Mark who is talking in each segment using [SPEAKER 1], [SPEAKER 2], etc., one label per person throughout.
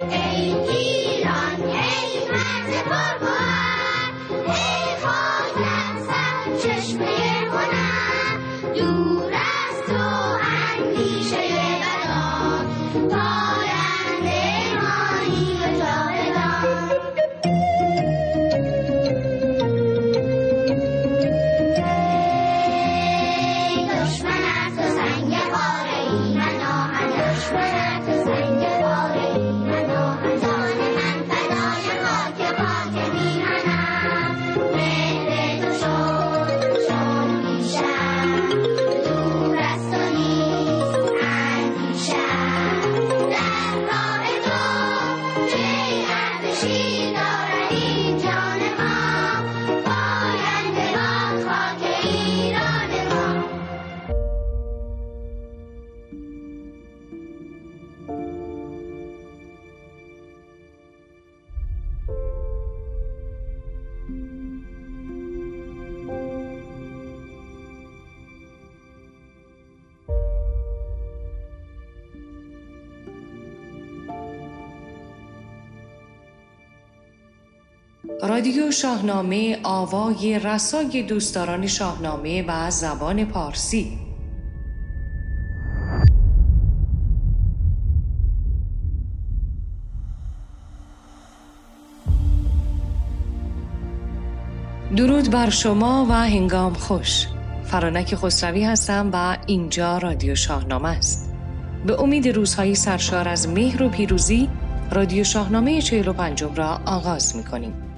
[SPEAKER 1] ای ایران ای مرد بابا ای خاک لبسر چشمه هنر. رادیو شاهنامه آوای رسای دوستداران شاهنامه و زبان پارسی. درود بر شما و هنگام خوش. فرانک خسروی هستم و اینجا رادیو شاهنامه است. به امید روزهای سرشار از مهر و پیروزی رادیو شاهنامه 45 را آغاز می کنیم.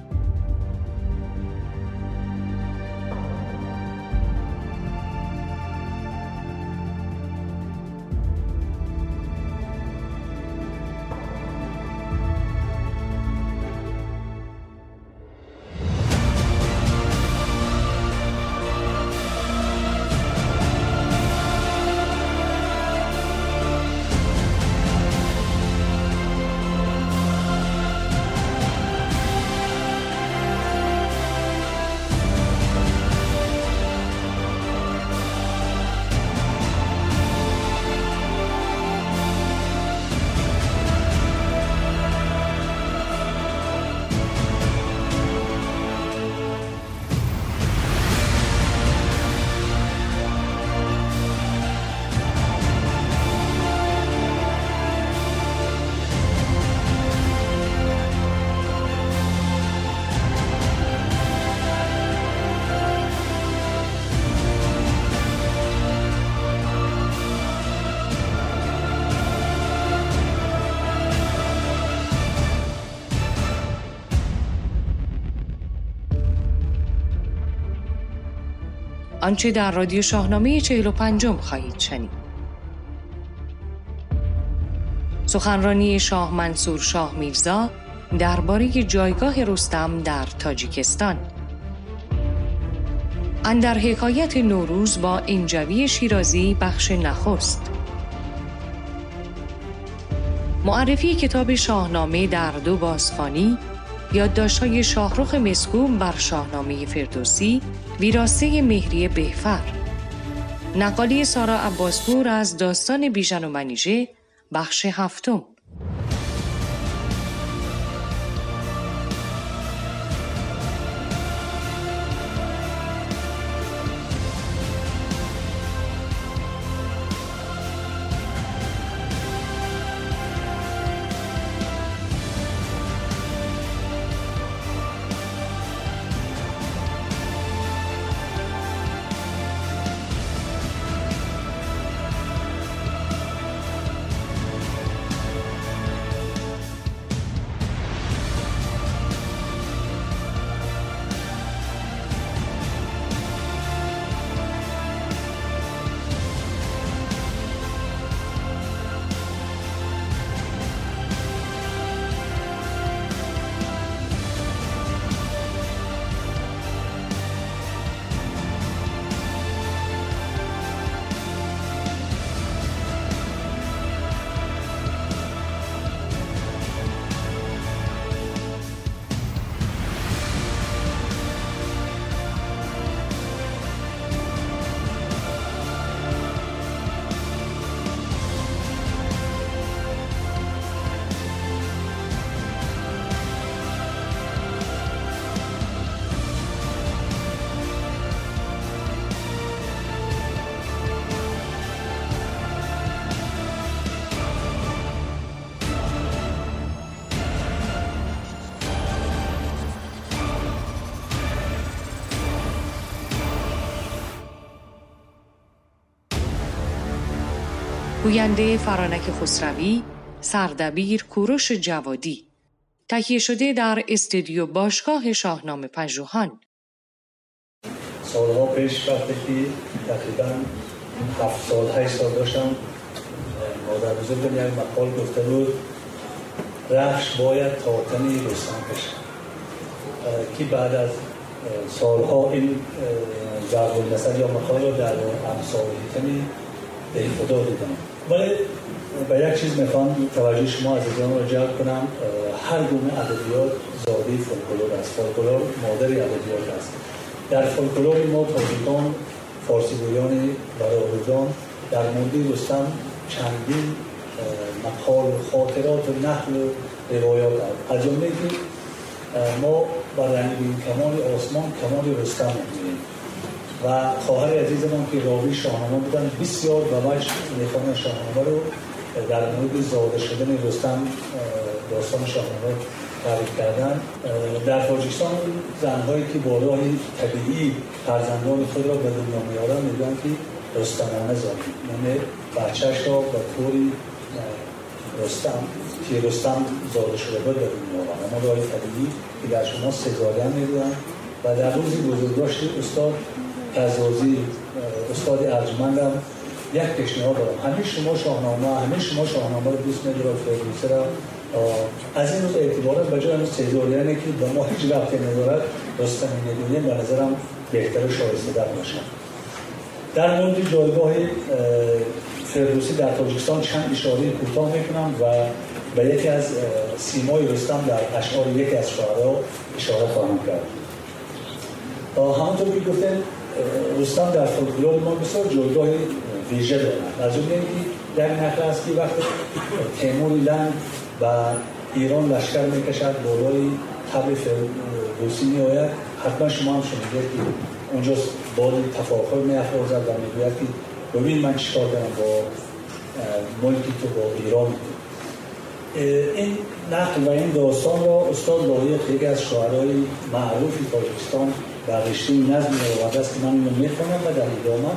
[SPEAKER 1] آنچه در رادیو شاهنامه 45 خواهید شنید. سخنرانی شاه منصور شاه میرزا درباره جایگاه رستم در تاجیکستان اندر حکایت نوروز با انجوی شیرازی بخش نخست معرفی کتاب شاهنامه در دو بازخانی یادداشت‌های شاهرخ مسکوم بر شاهنامه فردوسی ویراسته مهری بهفر. نقالی سارا عباسپور از داستان بیژن و منیژه بخش هفتم. گوینده فرانک خسروی سردبیر کوروش جوادی. تهیه شده در استودیو باشگاه شاهنامه پژوهان.
[SPEAKER 2] سالها پیش وقتی که تقریبا هفت سال هشت سال داشتم مادر بزرگم یک مقال گفته بود رخش باید تاوتنی رستم کشد که بعد از سالها این ضرب مثل یا مقال رو در امثال هیتمی به خدا دیدم. ولی به یک چیز می‌خوام توجه شما از رو جلب کنم. هر گونه ادبیات زاده فولکلور است. فولکلور مادر ادبیات است. در فولکلور ما تاجیکان فارسیگویان برادران در مورد رستم چندین مقال خاطرات و نحل و روایات از جمله که ما با رنگین کمال آسمان کمال رستم می‌بینیم. و خواهر عزیزمان که راوی شاهنامه بودن بسیار و وجه می‌خوان شاهنامه رو در مورد زاده شدن رستم داستان شاهنامه تعریف کردن. در تاجیکستان زنهایی که با راه طبیعی فرزندان خود را به دنیا میارن میگن که رستمانه زادی یعنی بچهش را به طوری رستم که رستم زاده شده بود به دنیا آورد اما طبیعی که در شما سزاده می‌دونن و در روزی بزرگداشت استاد تزازی استاد ارجمندم. یک پیشنهاد دارم. همه شما شاهنامه همه شما شاهنامه رو دوست ندارد فردوسی را. از این روز اعتبارا به جای همون سیزوریانی که به ما هیچ رفتی ندارد رستم ندونیم به نظرم بهتر شایسته در باشم. در مورد جایگاه فردوسی در تاجیکستان چند اشاره کوتاه می‌کنم و به یکی از سیمای رستم در اشعار یکی از شعرها اشاره خواهم کرد. همونطور که گفتم رستم در فولکلور ما بسیار جایگاه ویژه دارن. از اون در نقل است که وقت تیمور لنگ و ایران لشکر می‌کشد بالای تبل روسی می آید حتما شما هم شنیده که اونجا باد تفاخر می افرازد و می‌گوید که ببین من چیکار دارم با ملکی تو با ایران. این نقل و این داستان را استاد لایق یکی از شعرهای معروف پاکستان رشته نظم که من اینو می‌خونم و در ادامه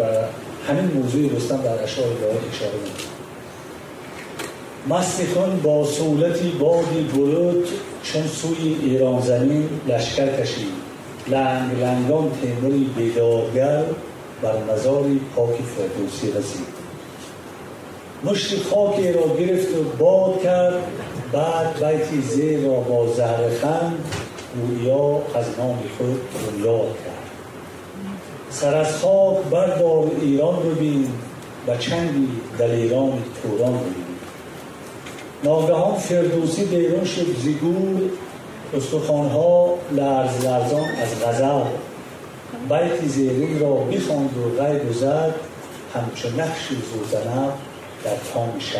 [SPEAKER 2] و همین موضوع رستم در اشعار لایق اشاره می‌کنم مستخان با سولتی بادی برود چون سوی ایران زمین لشکر کشید. لنگ لنگان تیموری بر مزاری پاک فردوسی رسید. مشت خاکی را گرفت و باد کرد بعد بیتی زیر را با زهر خند گویا از نام خود بنیاد کرد. سر از خاک بردار ایران ببین و چندی در ایران توران ببین. ناگهان فردوسی بیرون شد زیگور استخوانها لرز لرزان از غضب بیت زیرین را بخواند و غیب و زد همچو نقش زوزنب در تام شب.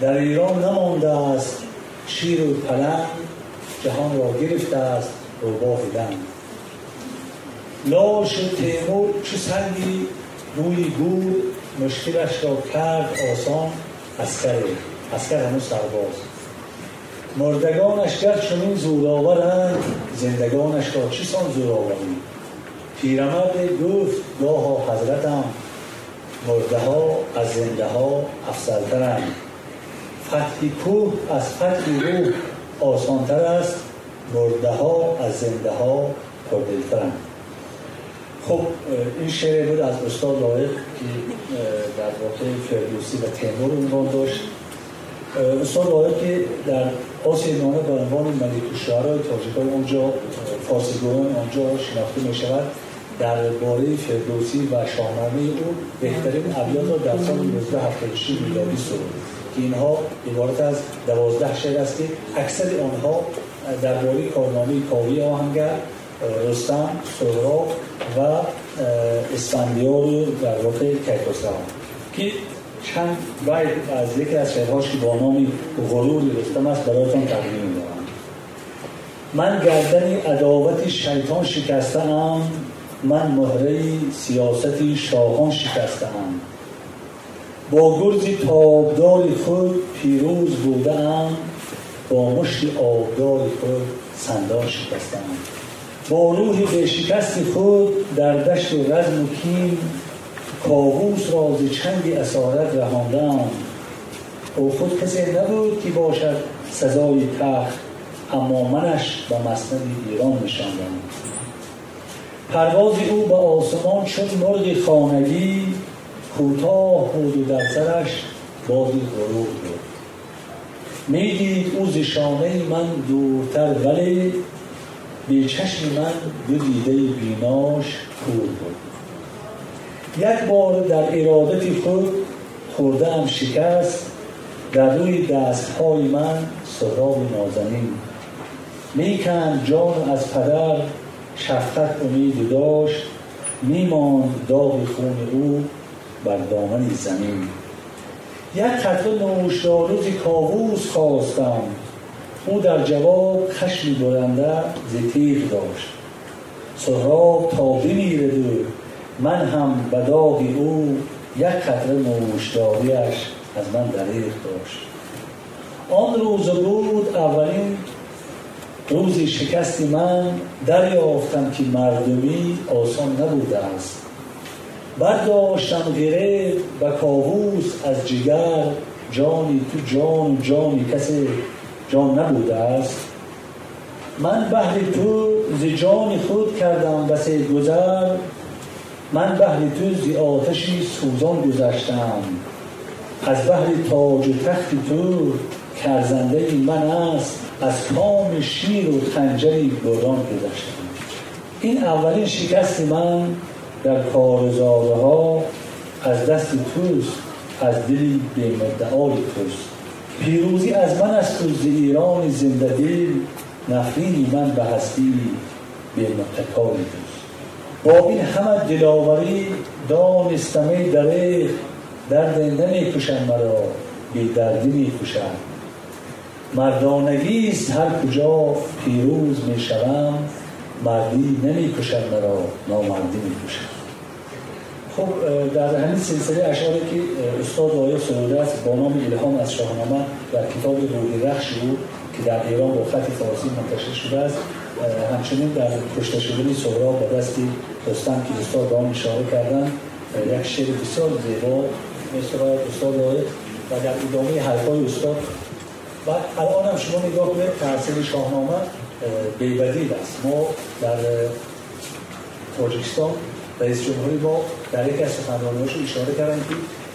[SPEAKER 2] در ایران نمانده است شیر و پلنگ جهان را گرفته است روباه دنگ لاش تیمور چه سنگی روی گور مشکلش را کرد آسان اسکر اسکر همون سرباز. مردگانش گر چنین زورآورند زندگانش را چه سان زورآوری پیرمرد گفت گاه حضرتم مرده ها از زنده ها افضلترند فتح کوه از فتح روح آسانتر است. مرده ها از زنده ها پردلترند خب این شعر بود از استاد لایق که در واقع فردوسی و تیمور عنوان داشت. استاد لایق که در آسیه نامه به عنوان ملیک شعرهای تاجیکان اونجا فارسیگویان آنجا شناخته می شود در باره فردوسی و شاهنامه او بهترین ابیات را در سال 1976 میلادی سرود که اینها عبارت از دوازده شعر است که اکثر آنها درباره کارنامه کاوی آهنگر رستم سهراب و اسفندیار در واقع کیخسرو که چند باید از یکی از شعرهاش که با نام غرور رستم است برایتان تقدیم میدارم من گردن عداوت شیطان شکستم من مهره سیاستی شاهان شکستم با گرزی تابدار خود پیروز بودم با مشت آبدار خود سندان شکستم. با روحی به شکست خود در دشت و رزم و کین کاووس را ز چنگ اسارت رهاندم. او خود کسی نبود که باشد سزای تخت اما منش به مسند ایران نشاندم. پرواز او به آسمان چون مرغ خانگی. کوتاه بود و در سرش بادی غروب بود. می‌دید او زشانه من دورتر ولی به چشم من دو دیده بیناش کور بود. یک بار در ارادت خود خورده شکست در روی دست های من سراب نازنین. می‌کند جان از پدر شفقت امید داشت میماند داغ خون او. بر دامن زمین. یک قطره نوشداروزی کاووس خواستم. او در جواب خشمی برنده زتیغ داشت. سهراب تا بمیرد من هم به داغ او یک قطره نوشداریش از من دریغ داشت. آن روز بود اولین روزی شکستی من دریافتم که مردمی آسان نبوده است. برداشتم گره و کاووس از جگر. جانی تو جان جانی کسی جان نبوده است. من بهر تو ز جان خود کردم بس گذر. من بهر تو ز آتشی سوزان گذشتم. از بهر تاج و تخت تو کرزنده من است. از کام شیر و خنجری بردان گذشتم. این اولین شکست من در کارزاره ها از دست توست از دلی به مدعای توست. پیروزی از من است و ایران زنده دل نفرینی من به هستی به متکای توست. با این همه دلاوری دانستمه دریغ درد نمی کشن مرا بی دردی می کشن مردانگی است هر کجا پیروز می شوم مردی نمی کشن مرا نامردی می کشن خب در همین سلسله اشعاری که استاد آیا سروده است با نام الهام از شاهنامه در کتاب روحی رخش بود که در ایران با خط فارسی منتشر شده است همچنین در کشته شدن سهراب به دستی رستم که استاد آن اشاره کردن یک شعر بسیار زیبا مثل استاد آیا و در ادامه حرفای استاد. و الان هم شما نگاه کنید تحصیل شاهنامه بیبدیل است. ما در تاجیکستان رئیس جمهوری با در یکی از سخنرانی‌هاش اشاره کردن که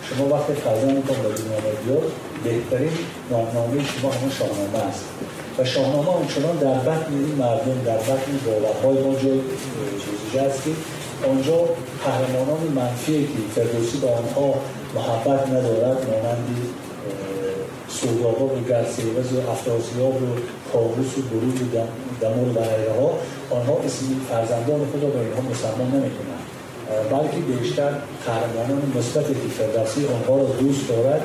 [SPEAKER 2] شما وقت فرزندتون به دنیا بیاد بهترین نامنامه شما همون شاهنامه است. و شاهنامه آنچنان در بطن این مردم در بطن باورهای ما جای جزیجه است که آنجا قهرمانان منفی که فردوسی به آنها محبت ندارد مانندی سودابا و گرسیوز و افراسیاب و کابوس و برود و دمور و ها آنها اسم فرزندان خود را به اینها مسلمان نمی‌کنند. بلکه بیشتر قهرمانان مثبت فردوسی آنها را دوست دارد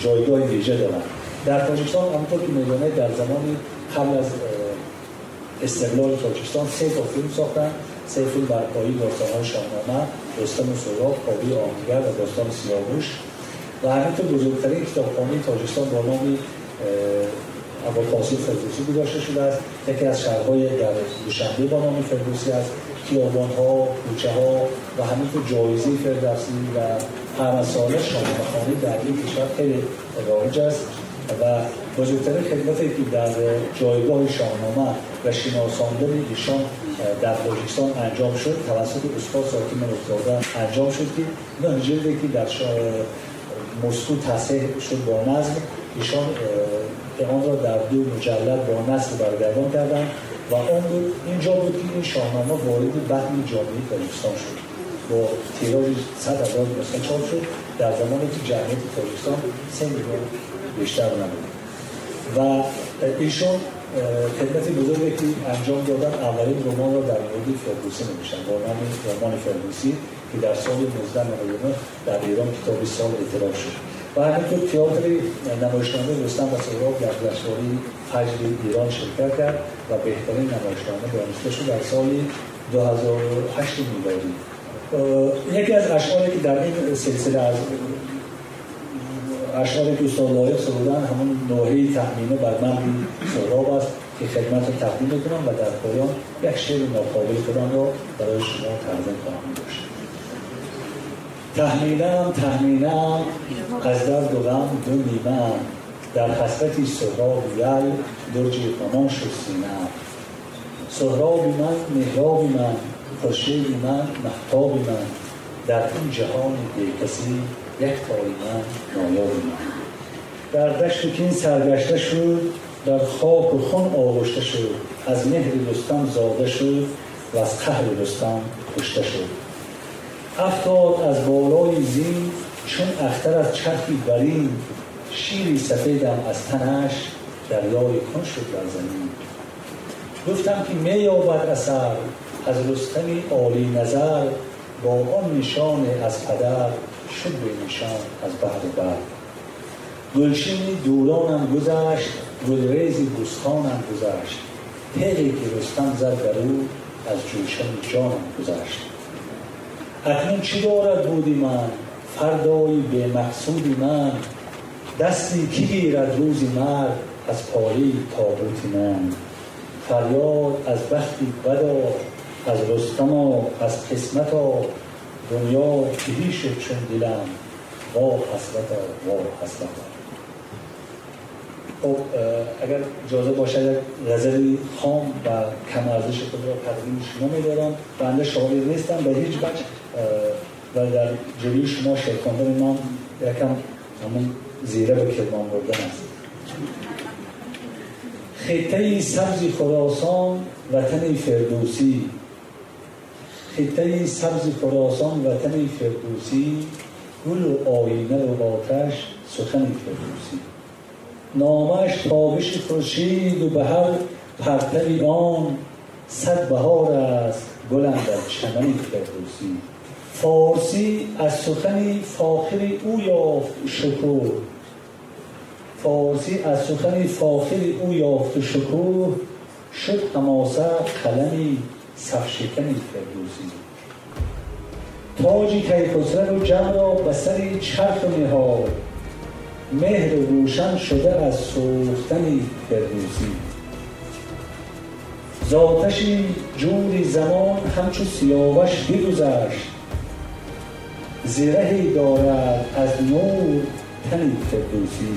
[SPEAKER 2] جایگاه ویژه دارند. در تاجیکستان همونطور که میدانه در زمان قبل از استقلال تاجیکستان سه تا فیلم ساختن سه فیلم بر پایی داستانهای شاهنامه رستم و سهراب کابی آهنگر و داستان سیاوش. و همینطور بزرگترین کتابخانه تاجیکستان با نام ابوالقاسم فردوسی گذاشته شده است. یکی از شهرهای در دوشنبه با نام فردوسی است. خیابان ها کوچه ها و همینطور جایزه فردوسی و هر ساله شاهنامه خانه در این کشور خیلی رایج است و بزرگترین خدمتی که در جایگاه شاهنامه و شناساندن ایشان در تاجیکستان انجام شد توسط استاد ساکین افتاده انجام شد که نه جلدی که در مسکو تصحیح شد با نظم. ایشان آن را در دو مجلد با نسل برگردان کردن و اون بود اینجا بود که این شاهنامه وارد بطن جامعه تاجیکستان شد. با تیراژ صد هزار نسخه چاپ شد. در زمانی که جمعیت تاجیکستان سه میلیون بیشتر نبود. و ایشون خدمت بزرگی که انجام دادن اولین رمان را در مورد فردوسی نمیشن با نام رمان فردوسی که در سال 1999 در ایران کتابی سال اعتراف شد. و همینطور تئاتر نمایشنامه رستم و سهراب در جشنواره فجر ایران شرکت کرد و بهترین نمایشنامه دانسته شد در سال 2008 میلادی. یکی از اشعاری که در این سلسله از اشعاری که استاد لایق سرودن همون نوحه تخمینه بر من سهراب است که خدمت تقدیم بکنم و در پایان یک شعر ناقابل خودم را برای شما تقدیم خواهم داشت. تحمیلم تحمیلم. از درد و غم دو نیمم در حسرتی سهراب یل درجی غمان شد سینم سهرابی من مهرابی من خورشیدی من محتابی من. در این جهان کسی یک تایی من نایابی من. در دشت که این سرگشته شد در خاک و خون آغشته شد. از مهر رستم زاده شد و از قهر رستم کشته شد. افتاد از بالای زین چون اختر از چرخی برین. شیری سفیدم از تنش دریای کن شد در زمین. گفتم که می یابد اثر از رستمی عالی نظر. با آن نشان از پدر شد به نشان از بعد بر. گلشینی دورانم گذشت گلریزی بستانم گذشت. پیغی که رستم زد او از جوشن جانم گذشت. اکنون چی دارد بودی من؟ فردایی به مقصودی من. دستی کی گیرد روزی مرد از پایی تابوتی من؟ فریاد از بختی بدا از رستما از قسمتا دنیا کهی شد چون دلم وا حسرتا وا حسرتا خب اگر اجازه باشه یک غزلی خام و کم ارزش خود را تقدیم شما میدارم. بنده شاعر نیستم به هیچ وجه و در جلوی شما شرکاندن من یکم همون زیره به کلمان بردن است خطه سبزی خراسان وطن فردوسی. خطه سبز خراسان وطن فردوسی. گل و آینه و آتش سخن فردوسی. نامش تابش خورشید و به هر پرتبی آن صد بهار است بلند در چمن فردوسی. فارسی از سخنی فاخری او یافت شکر؟ فارسی از سخنی فاخری او یافت شکر؟ شد حماسه قلمی صفشکنی فردوسی. تاجی کیخسرو و جمع را به سری چرخ نهاد. مهر روشن شده از سوختن فردوسی. زاتشی جوری زمان همچو سیاوش بگذشت. زرهی دارد از نور تنی فردوسی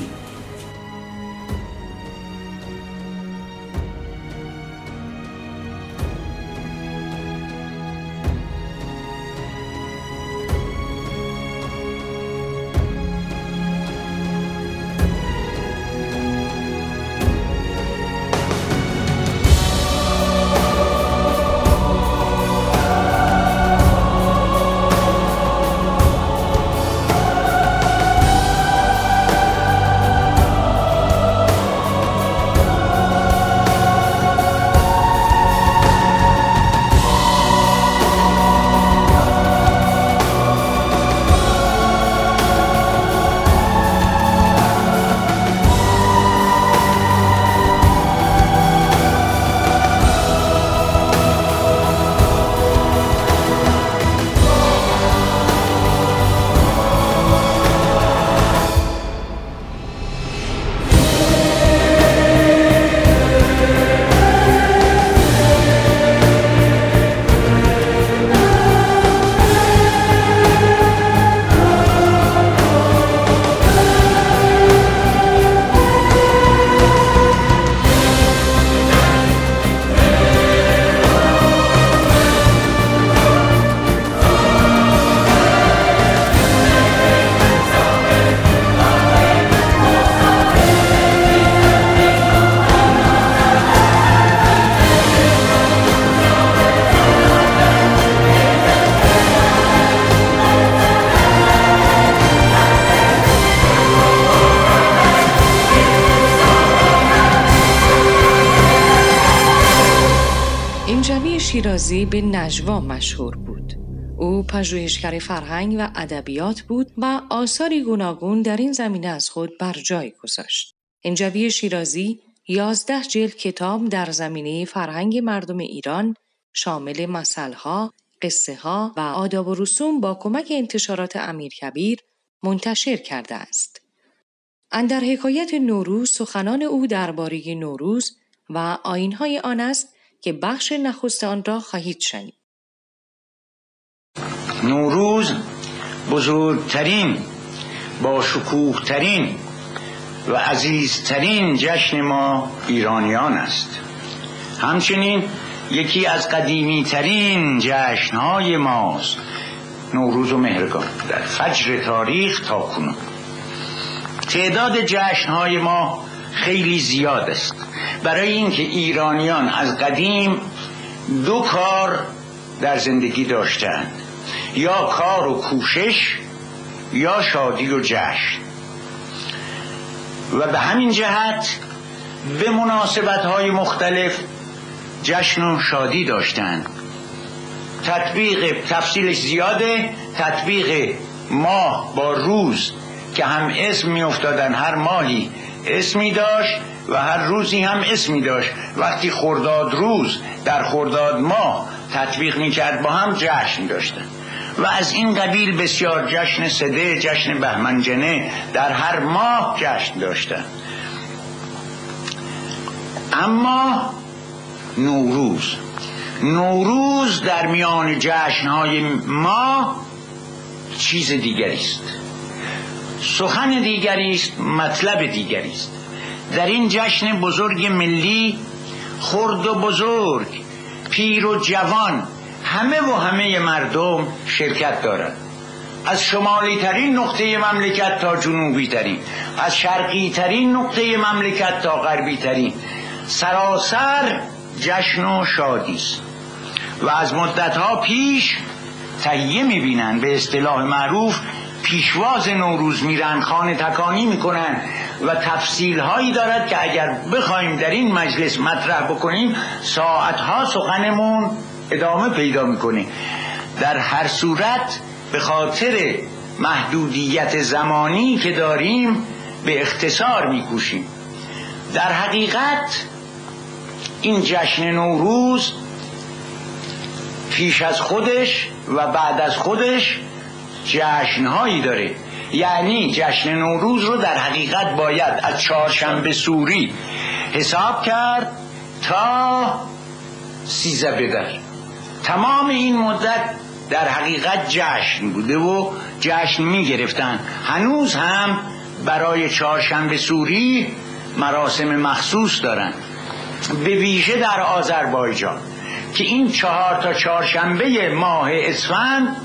[SPEAKER 1] شیرازی به نجوا مشهور بود. او پژوهشگر فرهنگ و ادبیات بود و آثاری گوناگون در این زمینه از خود بر جای گذاشت. انجوی شیرازی یازده جلد کتاب در زمینه فرهنگ مردم ایران شامل مسئلها، قصه ها و آداب و رسوم با کمک انتشارات امیرکبیر منتشر کرده است. اندر حکایت نوروز سخنان او درباره نوروز و آینهای آن است که بخش نخست آن را خواهید شنید.
[SPEAKER 3] نوروز بزرگترین با شکوهترین و عزیزترین جشن ما ایرانیان است. همچنین یکی از قدیمی ترین جشنهای ماست نوروز و مهرگان در فجر تاریخ تا کنون. تعداد جشنهای ما خیلی زیاد است. برای اینکه ایرانیان از قدیم دو کار در زندگی داشتند. یا کار و کوشش یا شادی و جشن. و به همین جهت به مناسبت های مختلف جشن و شادی داشتند. تطبیق تفصیلش زیاده تطبیق ماه با روز که هم اسم می افتادن هر ماهی اسمی داشت و هر روزی هم اسمی داشت. وقتی خرداد روز در خرداد ماه تطبیق می کرد با هم جشن داشتن. و از این قبیل بسیار جشن سده جشن بهمنجنه در هر ماه جشن داشتن. اما نوروز. نوروز در میان جشنهای ما چیز دیگری است. سخن دیگری است مطلب دیگری است. در این جشن بزرگ ملی خرد و بزرگ پیر و جوان همه و همه مردم شرکت دارند. از شمالی ترین نقطه مملکت تا جنوبی ترین از شرقی ترین نقطه مملکت تا غربی ترین سراسر جشن و شادی است. و از مدتها پیش تهیه می‌بینن به اصطلاح معروف پیشواز نوروز میرن خانه تکانی می‌کنن و تفصیل هایی دارد که اگر بخوایم در این مجلس مطرح بکنیم ساعتها سخنمون ادامه پیدا می‌کنه. در هر صورت به خاطر محدودیت زمانی که داریم به اختصار میکوشیم. در حقیقت این جشن نوروز پیش از خودش و بعد از خودش جشنهایی داره. یعنی جشن نوروز رو در حقیقت باید از چهارشنبه سوری حساب کرد تا سیزه بدر. تمام این مدت در حقیقت جشن بوده و جشن می گرفتن هنوز هم برای چهارشنبه سوری مراسم مخصوص دارن. به ویژه در آذربایجان که این چهار تا چهارشنبه ماه اسفند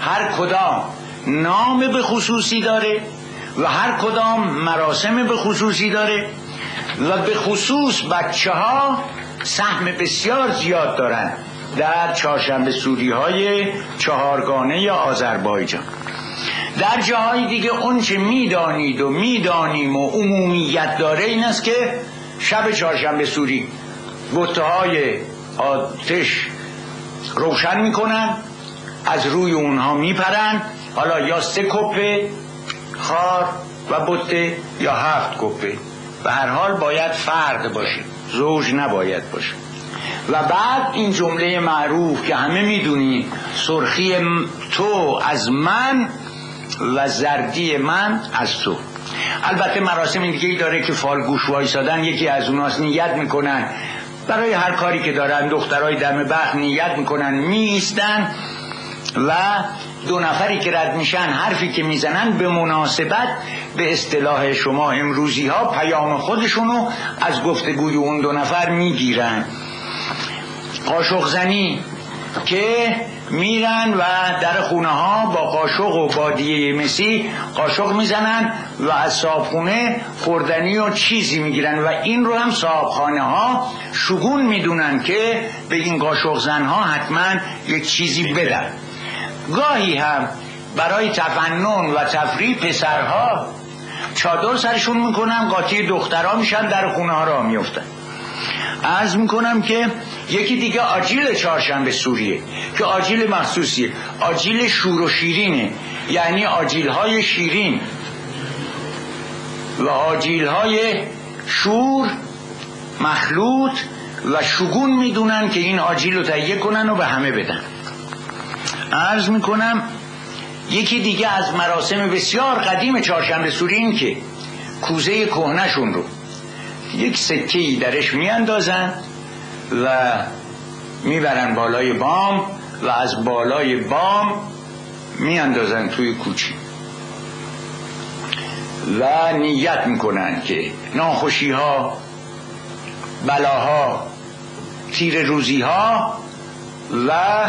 [SPEAKER 3] هر کدام نام به خصوصی داره و هر کدام مراسم به خصوصی داره و به خصوص بچه ها سهم بسیار زیاد دارن در چهارشنبه سوری های چهارگانه یا آذربایجان. در جاهای دیگه اون چه می‌دانید و می‌دانیم و عمومیت داره این است که شب چهارشنبه سوری بطه های آتش روشن می‌کنن از روی اونها میپرن حالا یا سه کپه خار و بطه یا هفت کپه. به هر حال باید فرد باشه. زوج نباید باشه. و بعد این جمله معروف که همه می‌دونی سرخی تو از من و زردی من از تو. البته مراسم دیگه ای داره که فالگوش وایسادن یکی از اوناست نیت می‌کنن. برای هر کاری که دارن دخترای دم بخت نیت می‌کنن میستن و دو نفری که رد میشن حرفی که می‌زنن به مناسبت به اصطلاح شما امروزی ها پیام خودشونو از گفتگوی اون دو نفر می‌گیرن. قاشق زنی که میرن و در خونه ها با قاشق و بادیه مسی قاشق می‌زنن و از صابخونه خوردنی و چیزی می‌گیرن و این رو هم صابخانه ها شگون می‌دونن که به این قاشق زن ها حتما یک چیزی بدن. گاهی هم برای تفنن و تفریح پسرها چادر سرشون می‌کنن قاطی دخترها میشن در خونه ها را میفتن عرض می‌کنم که یکی دیگه آجیل چهارشنبه سوریه که آجیل مخصوصیه. آجیل شور و شیرینه. یعنی آجیل های شیرین. و آجیل های شور مخلوط و شگون می‌دونن که این آجیل رو تهیه کنن و به همه بدن. عرض می‌کنم یکی دیگه از مراسم بسیار قدیم چهارشنبه سوری این که کوزه کهنشون رو یک سکه درش میاندازن و می‌برن بالای بام و از بالای بام میاندازن توی کوچی و نیت می‌کنن که ناخوشی ها بلاها تیر روزی ها و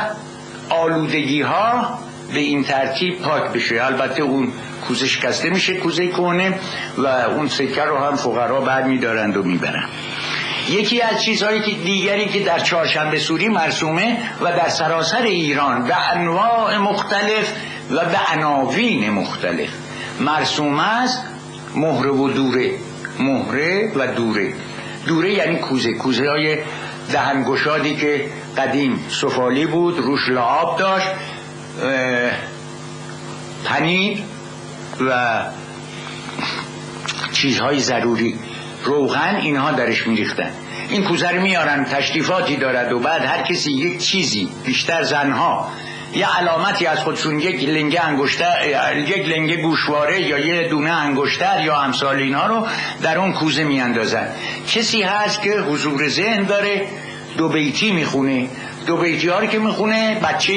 [SPEAKER 3] آلودگی ها به این ترتیب پاک بشه. البته اون کوزه شکسته میشه کوزه کنه و اون سکه رو هم فقرا بر میدارند و می‌برن یکی از چیزهایی که دیگری که در چهارشنبه سوری مرسومه و در سراسر ایران به انواع مختلف و به عناوین مختلف مرسوم است مهره و دوره. مهره و دوره. دوره یعنی کوزه. کوزه های دهنگشادی که قدیم سفالی بود روش لعاب داشت پنیر و چیزهای ضروری. روغن اینها درش میریختن. این کوزه رو میارن تشریفاتی دارد و بعد هر کسی یک چیزی بیشتر زنها یه علامتی از خودشون یک لنگه انگشتر یک لنگه گوشواره یا یه دونه انگشتر یا امثال اینها رو در اون کوزه میاندازن. کسی هست که حضور ذهن داره دو بیتی می‌خونه دو بیتی ها رو که می‌خونه بچه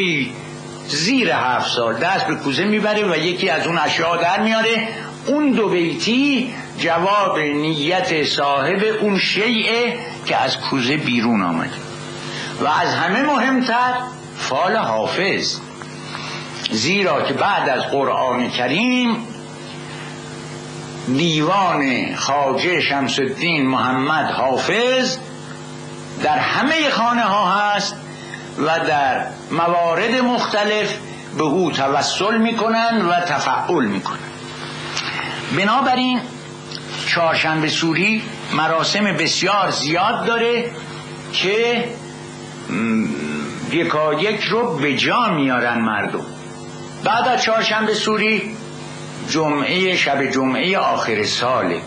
[SPEAKER 3] زیر هفت سال دست به کوزه می‌بره و یکی از اون اشیاء در میاره. اون دو بیتی جواب نیت صاحب اون شیعه که از کوزه بیرون آمده. و از همه مهمتر فال حافظ. زیرا که بعد از قرآن کریم دیوان خاجه شمس الدین محمد حافظ در همه خانه ها هست و در موارد مختلف به او توسل می‌کنن و تفعول می‌کنن بنابراین چهارشنبه سوری مراسم بسیار زیاد داره که یکا یک رو به جا میارن مردم. بعد از چهارشنبه سوری جمعه شب جمعه آخر ساله.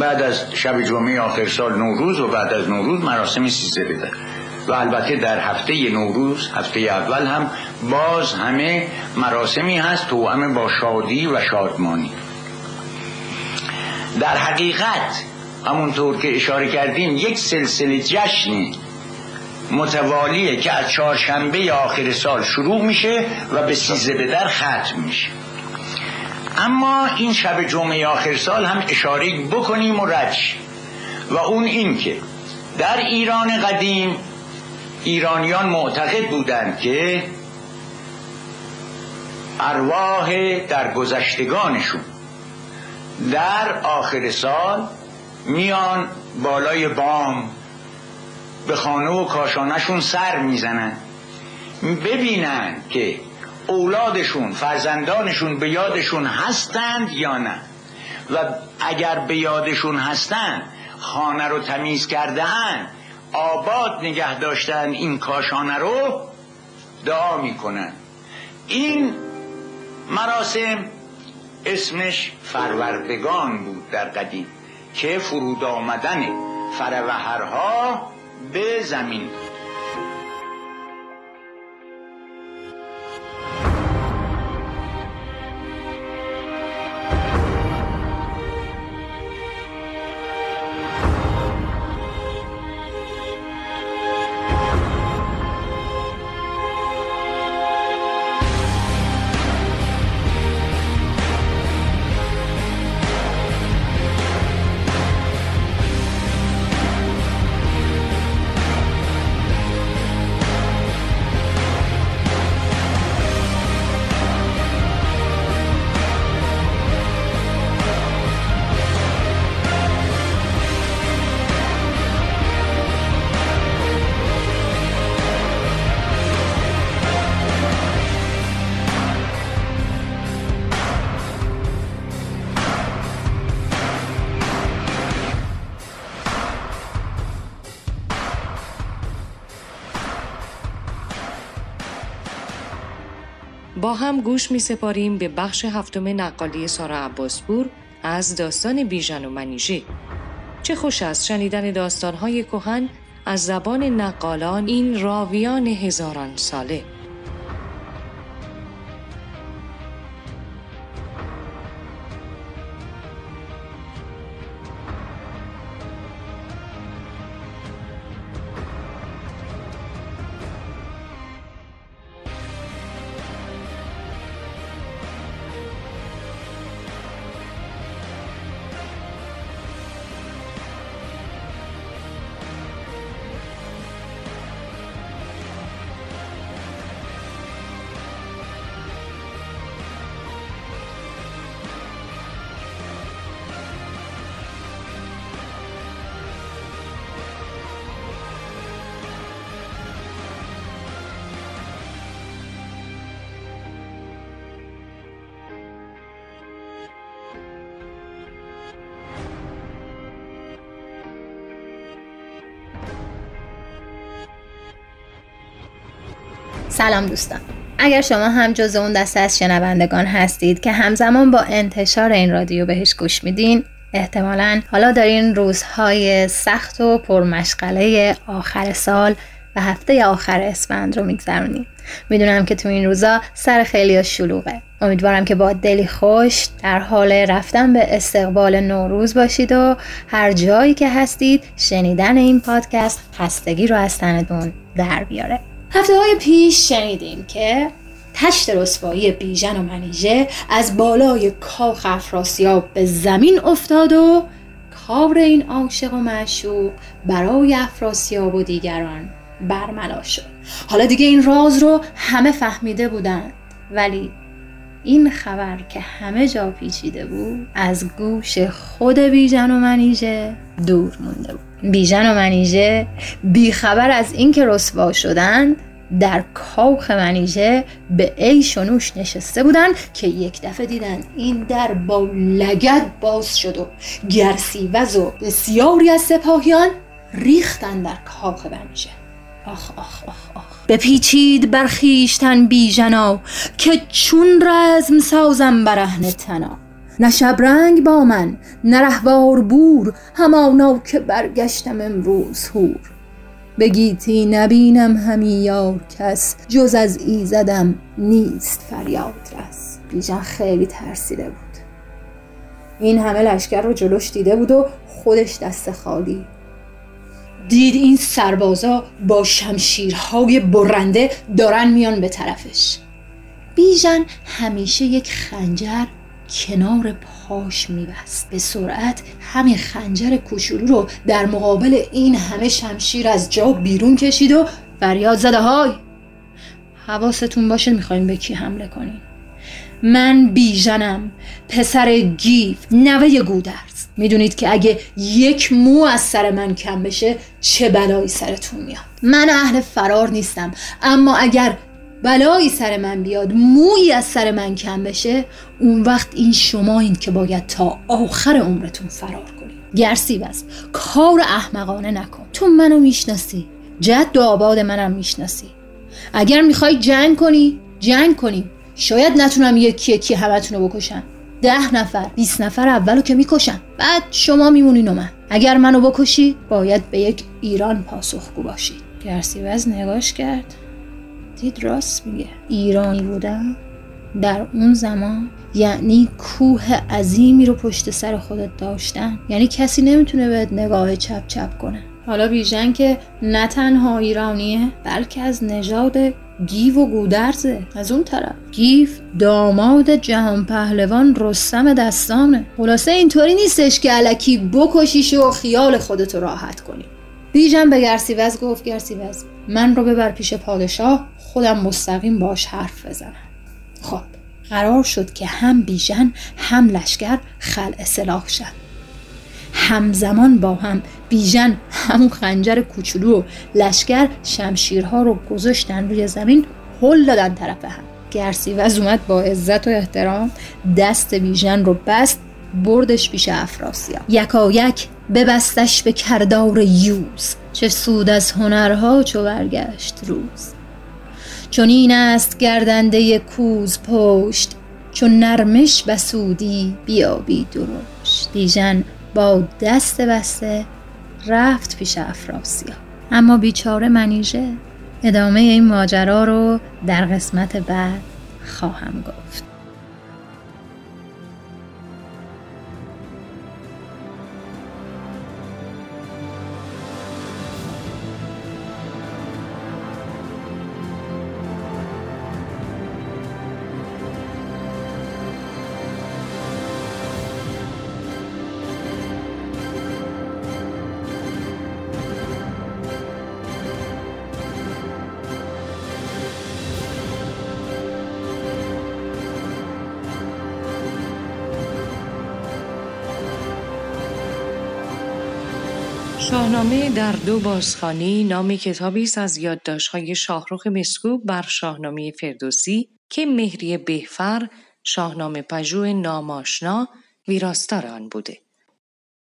[SPEAKER 3] بعد از شب جمعه آخر سال نوروز و بعد از نوروز مراسم سیزده بده. و البته در هفته نوروز هفته اول هم باز همه مراسمی هست همه با شادی و شادمانی. در حقیقت همونطور که اشاره کردیم یک سلسله جشنی متوالیه که از چهارشنبه آخر سال شروع میشه و به سیزده به در ختم میشه. اما این شب جمعه آخر سال هم اشاره بکنیم و رد و اون این که در ایران قدیم ایرانیان معتقد بودند که ارواح در گذشتگانشون در آخر سال میان بالای بام به خانه و کاشانشون سر می‌زنن ببینن که اولادشون فرزندانشون به یادشون هستند یا نه؟ و اگر به یادشون هستند خانه رو تمیز کردهاند آباد نگه داشتن این کاشانه رو دعا می‌کنن. این مراسم اسمش فروردگان بود در قدیم که فرود آمدن فروهرها به زمین
[SPEAKER 1] هم گوش می سپاریم به بخش هفتم نقالی سارا عباسپور از داستان بیژن و منیژه. چه خوش است شنیدن داستانهای کهن از زبان نقالان این راویان هزاران ساله.
[SPEAKER 4] سلام دوستان. اگر شما هم جز اون دسته از شنوندگان هستید که همزمان با انتشار این رادیو بهش گوش میدین احتمالا حالا دارین روزهای سخت و پرمشغله آخر سال و هفته آخر اسفند رو میگذرونیم می‌دونم که تو این روزا سر خیلی شلوغه. امیدوارم که با دلی خوش در حال رفتن به استقبال نوروز باشید و هر جایی که هستید شنیدن این پادکست خستگی رو از تنتون در بیاره. هفته های پیش شنیدیم که تشت رسوایی بیژن و منیژه از بالای کاخ افراسیاب به زمین افتاد و کار این عاشق و معشوق برای افراسیاب و دیگران برملا شد. حالا دیگه این راز رو همه فهمیده بودند ولی این خبر که همه جا پیچیده بود از گوش خود بیژن و منیژه دور مونده بود. بیژن و منیژه بیخبر از اینکه رسوا شدند در کاخ منیژه به عیش و نشسته بودن که یک دفعه دیدن این در با لگد باز شد و گرسیوز و بسیاری از سپاهیان ریختن در کاخ منیژه. آخ آخ آخ آخ. بپیچید بر خویشتن بیژنا که چون رزم سازم برهنه تنا. نه شبرنگ با من نه رهوار بور همانا که برگشتم امروز هور بگیتی نبینم همی یار کس جز از ایزدم نیست فریاد رس. بیژن خیلی ترسیده بود. این همه لشکر رو جلوش دیده بود و خودش دست خالی. دید این سربازا با شمشیرهای برنده دارن میان به طرفش. بیژن همیشه یک خنجر کنار پاش میبست. به سرعت همین خنجر کوچولو رو در مقابل این همه شمشیر از جا بیرون کشید و فریاد زده های حواستون باشه می‌خوایم به کی حمله کنیم من بیژنم پسر گیف نوه گودرز. می‌دونید که اگه یک مو از سر من کم بشه چه بلایی سرتون میاد. من اهل فرار نیستم اما اگر بلایی سر من بیاد مویی از سر من کم بشه اون وقت این شما این که باید تا آخر عمرتون فرار کنید. گرسی بس کار احمقانه نکن. تو منو می‌شناسی. جد و آباد منم می‌شناسی. اگر می‌خوای جنگ کنی جنگ کنی. شاید نتونم یکی یکی همتون رو بکشم. ده نفر 20 نفر اولو که می‌کشم. بعد شما میمونین و من. اگر منو بکشی باید به یک ایران پاسخگو باشید گرسیوز نگاش کرد. دید راست میگه. ایرانی بودم در اون زمان یعنی کوه عظیمی رو پشت سر خودت داشتن. یعنی کسی نمی‌تونه بهت نگاه چپ چپ کنه. حالا بیژن که نه تنها ایرانیه بلکه از نژاد گیو و گودرزه. از اون طرف. گیف داماد جهان پهلوان رستم دستانه. خلاصه اینطوری نیستش که علکی بکشیش و خیال خودتو راحت کنی. بیژن به گرسیوز گفت گرسیوز من رو ببر پیش پادشاه خودم مستقیم باش حرف بزنم. خب قرار شد که هم بیژن هم لشکر خلع سلاح شد همزمان با هم بیژن همون خنجر کوچولو و لشکر شمشیرها رو گذاشتن روی زمین هل دادن طرف هم. گرسیوز اومد با عزت و احترام دست بیژن رو بست بردش پیش افراسیاب. یکایک ببستش به کردار یوز چه سود از هنرها چو برگشت روز. چون این است گردنده کوز پشت چون نرمش بسودی بیابی درشت. بیژن با دست بسته رفت پیش افراسیاب. اما بیچاره منیژه ادامه این ماجرا رو در قسمت بعد خواهم گفت.
[SPEAKER 1] شاهنامه در دو بازخانی نام کتابی است از یادداشت‌های شاهرخ مسکوب بر شاهنامه فردوسی که مهری بهفر شاهنامه پژوه ناماشنا ویراستار آن بوده.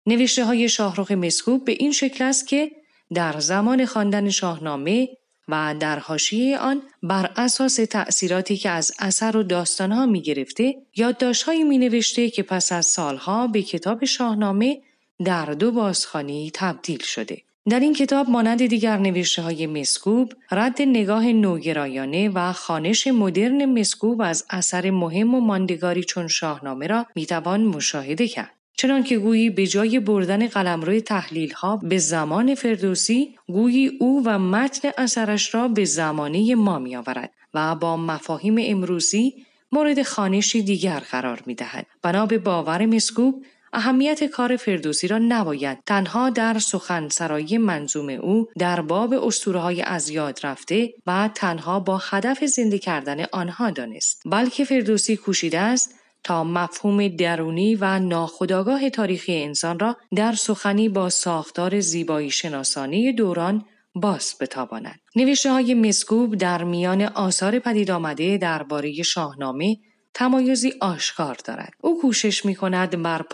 [SPEAKER 1] نوشته های شاهرخ مسکوب به این شکل است که در زمان خواندن شاهنامه و در حاشیه آن بر اساس تأثیراتی که از اثر و داستانها می گرفته یادداشتهایی می نوشته که پس از سالها به کتاب شاهنامه در دو بازخانی تبدیل شده. در این کتاب مانند دیگر نوشته های مسکوب رد نگاه نوگرایانه و خانش مدرن مسکوب از اثر مهم و ماندگاری چون شاهنامه را می‌توان مشاهده کرد. چنانکه گویی به جای بردن قلمرو تحلیل ها به زمان فردوسی گویی او و متن اثرش را به زمانه ما می آورد و با مفاهیم امروزی مورد خانشی دیگر قرار می دهد. بنا به باور مسکوب اهمیت کار فردوسی را نباید تنها در سخنسرایی منظوم او در باب اسطوره های از یاد رفته و تنها با هدف زنده کردن آنها دانست بلکه فردوسی کوشیده است تا مفهوم درونی و ناخودآگاه تاریخی انسان را در سخنی با ساختار زیبایی شناسانی دوران باز بتاباند. نوشته های مسکوب در میان آثار پدید آمده درباره شاهنامه تمایزی آشکار دارد. او کوشش می کند بر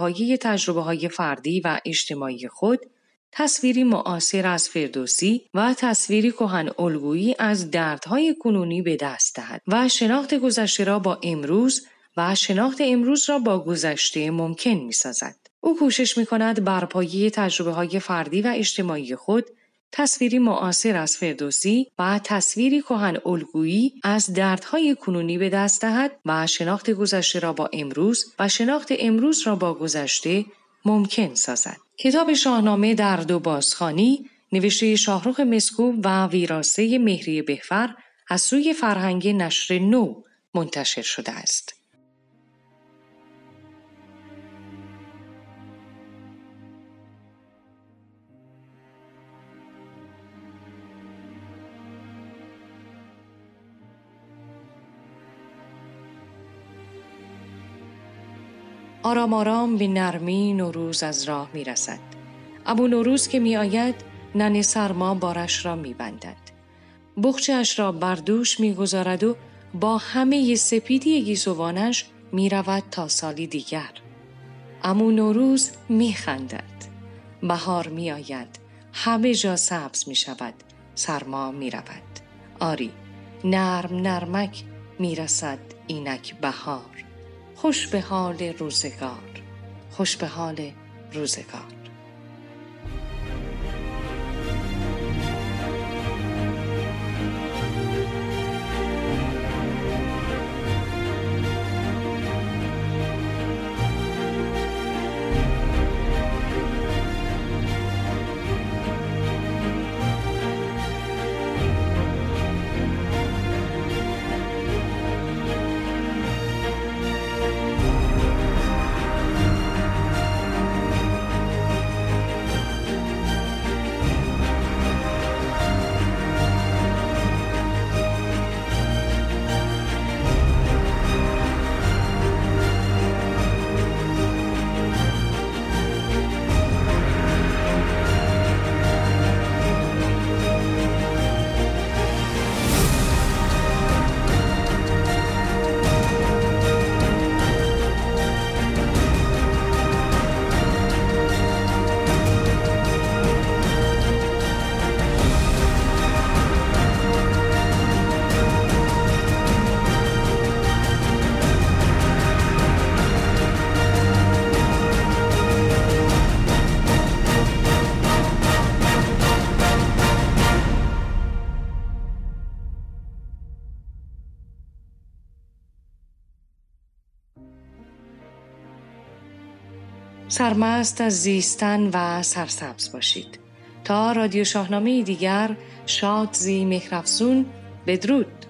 [SPEAKER 1] تجربه های فردی و اجتماعی خود تصویری معاصر از فردوسی و تصویری کهن الگویی از دردهای کنونی به دست دهد و شناخت گذشته را با امروز و شناخت امروز را با گذشته ممکن می سازد. او کوشش می کند بر پایه تجربه های فردی و اجتماعی خود تصویری معاصر از فردوسی و تصویری کهن الگویی از دردهای کنونی به دست دهد و شناخت گذشته را با امروز و شناخت امروز را با گذشته ممکن سازد. کتاب شاهنامه در دو بازخانی نوشته شاهروخ مسکوب و ویراسته مهری بهفر از سوی فرهنگ نشر نو منتشر شده است. آرام آرام به نرمی نوروز از راه می رسد. ابو نوروز که می آید نن سرما بارش را می بندد. بخچش را بر دوش می گذارد و با همه سپیدی گیسوانش می رود تا سالی دیگر. امو نوروز می خندد. بهار می آید. همه جا سبز می شود. سرما می رود. آری نرم نرمک می رسد اینک بهار. خوش به حال روزگار. خوش به حال روزگار. سرمست از زیستن و سرسبز باشید. تا رادیو شاهنامه دیگر شاد زی مهرفزون بدرود.